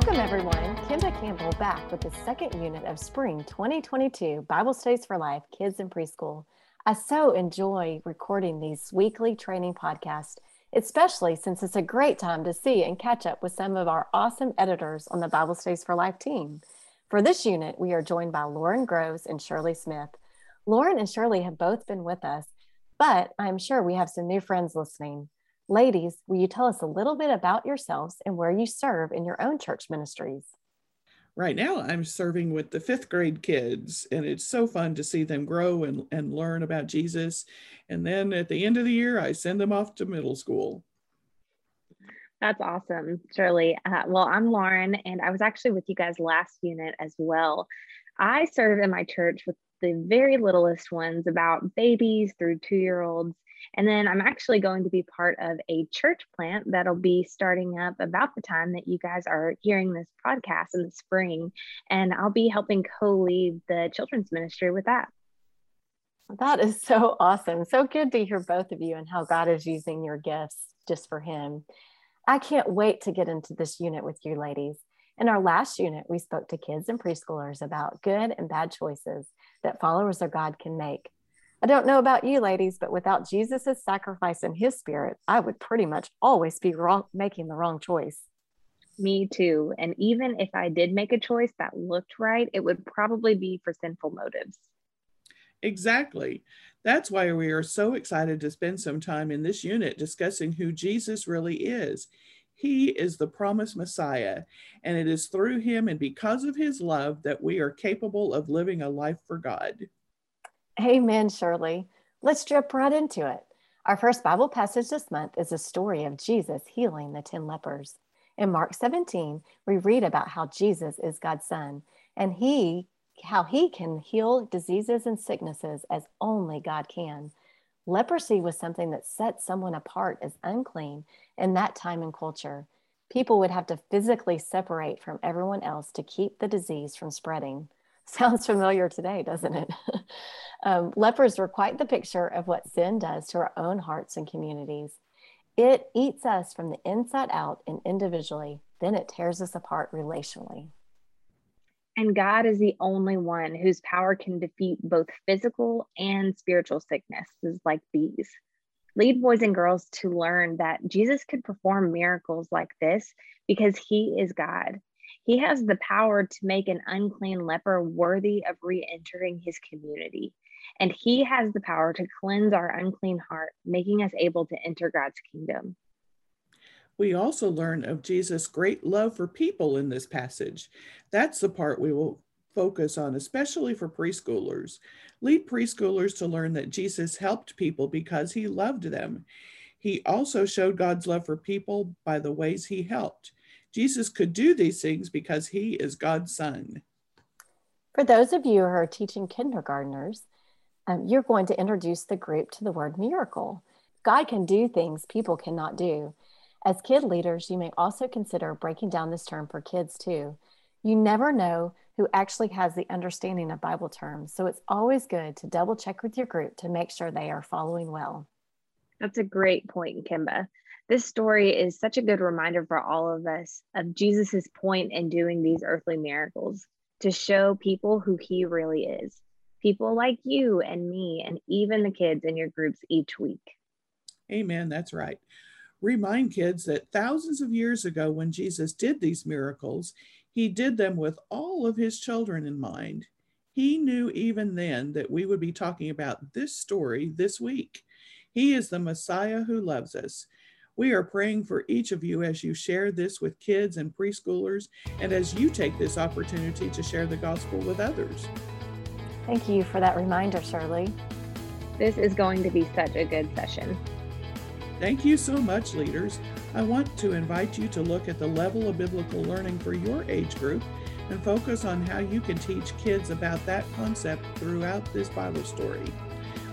Welcome, everyone. Kimba Campbell back with the second unit of Spring 2022 Bible Studies for Life Kids in Preschool. I so enjoy recording these weekly training podcasts, especially since it's a great time to see and catch up with some of our awesome editors on the Bible Studies for Life team. For this unit, we are joined by Lauren Groves and Shirley Smith. Lauren and Shirley have both been with us, but I'm sure we have some new friends listening. Ladies, will you tell us a little bit about yourselves and where you serve in your own church ministries? Right now, I'm serving with the fifth grade kids, and it's so fun to see them grow and, and learn about Jesus. And then at the end of the year, I send them off to middle school. That's awesome, Shirley. Uh, well, I'm Lauren, and I was actually with you guys last unit as well. I serve in my church with the very littlest ones, about babies through two year olds. And then I'm actually going to be part of a church plant that'll be starting up about the time that you guys are hearing this podcast in the spring. And I'll be helping co lead the children's ministry with that. That is so awesome. So good to hear both of you and how God is using your gifts just for Him. I can't wait to get into this unit with you ladies. In our last unit, we spoke to kids and preschoolers about good and bad choices that followers of God can make. I don't know about you ladies, but without Jesus' sacrifice and his spirit, I would pretty much always be wrong, making the wrong choice. Me too. And even if I did make a choice that looked right, it would probably be for sinful motives. Exactly. That's why we are so excited to spend some time in this unit discussing who Jesus really is. He is the promised Messiah, and it is through him and because of his love that we are capable of living a life for God. Amen, Shirley. Let's jump right into it. Our first Bible passage this month is a story of Jesus healing the 10 lepers. In Mark 17, we read about how Jesus is God's son and he how he can heal diseases and sicknesses as only God can. Leprosy was something that set someone apart as unclean in that time and culture. People would have to physically separate from everyone else to keep the disease from spreading. Sounds familiar today, doesn't it? um, lepers were quite the picture of what sin does to our own hearts and communities. It eats us from the inside out and individually, then it tears us apart relationally. And God is the only one whose power can defeat both physical and spiritual sicknesses like these. Lead boys and girls to learn that Jesus could perform miracles like this because he is God. He has the power to make an unclean leper worthy of re entering his community. And he has the power to cleanse our unclean heart, making us able to enter God's kingdom. We also learn of Jesus' great love for people in this passage. That's the part we will focus on, especially for preschoolers. Lead preschoolers to learn that Jesus helped people because he loved them. He also showed God's love for people by the ways he helped. Jesus could do these things because he is God's son. For those of you who are teaching kindergartners, um, you're going to introduce the group to the word miracle. God can do things people cannot do. As kid leaders, you may also consider breaking down this term for kids too. You never know who actually has the understanding of Bible terms, so it's always good to double check with your group to make sure they are following well. That's a great point, Kimba. This story is such a good reminder for all of us of Jesus's point in doing these earthly miracles to show people who he really is. People like you and me, and even the kids in your groups each week. Amen. That's right. Remind kids that thousands of years ago, when Jesus did these miracles, he did them with all of his children in mind. He knew even then that we would be talking about this story this week. He is the Messiah who loves us. We are praying for each of you as you share this with kids and preschoolers and as you take this opportunity to share the gospel with others. Thank you for that reminder, Shirley. This is going to be such a good session. Thank you so much, leaders. I want to invite you to look at the level of biblical learning for your age group and focus on how you can teach kids about that concept throughout this Bible story.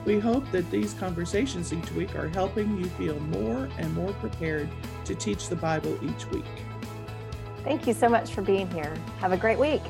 We hope that these conversations each week are helping you feel more and more prepared to teach the Bible each week. Thank you so much for being here. Have a great week.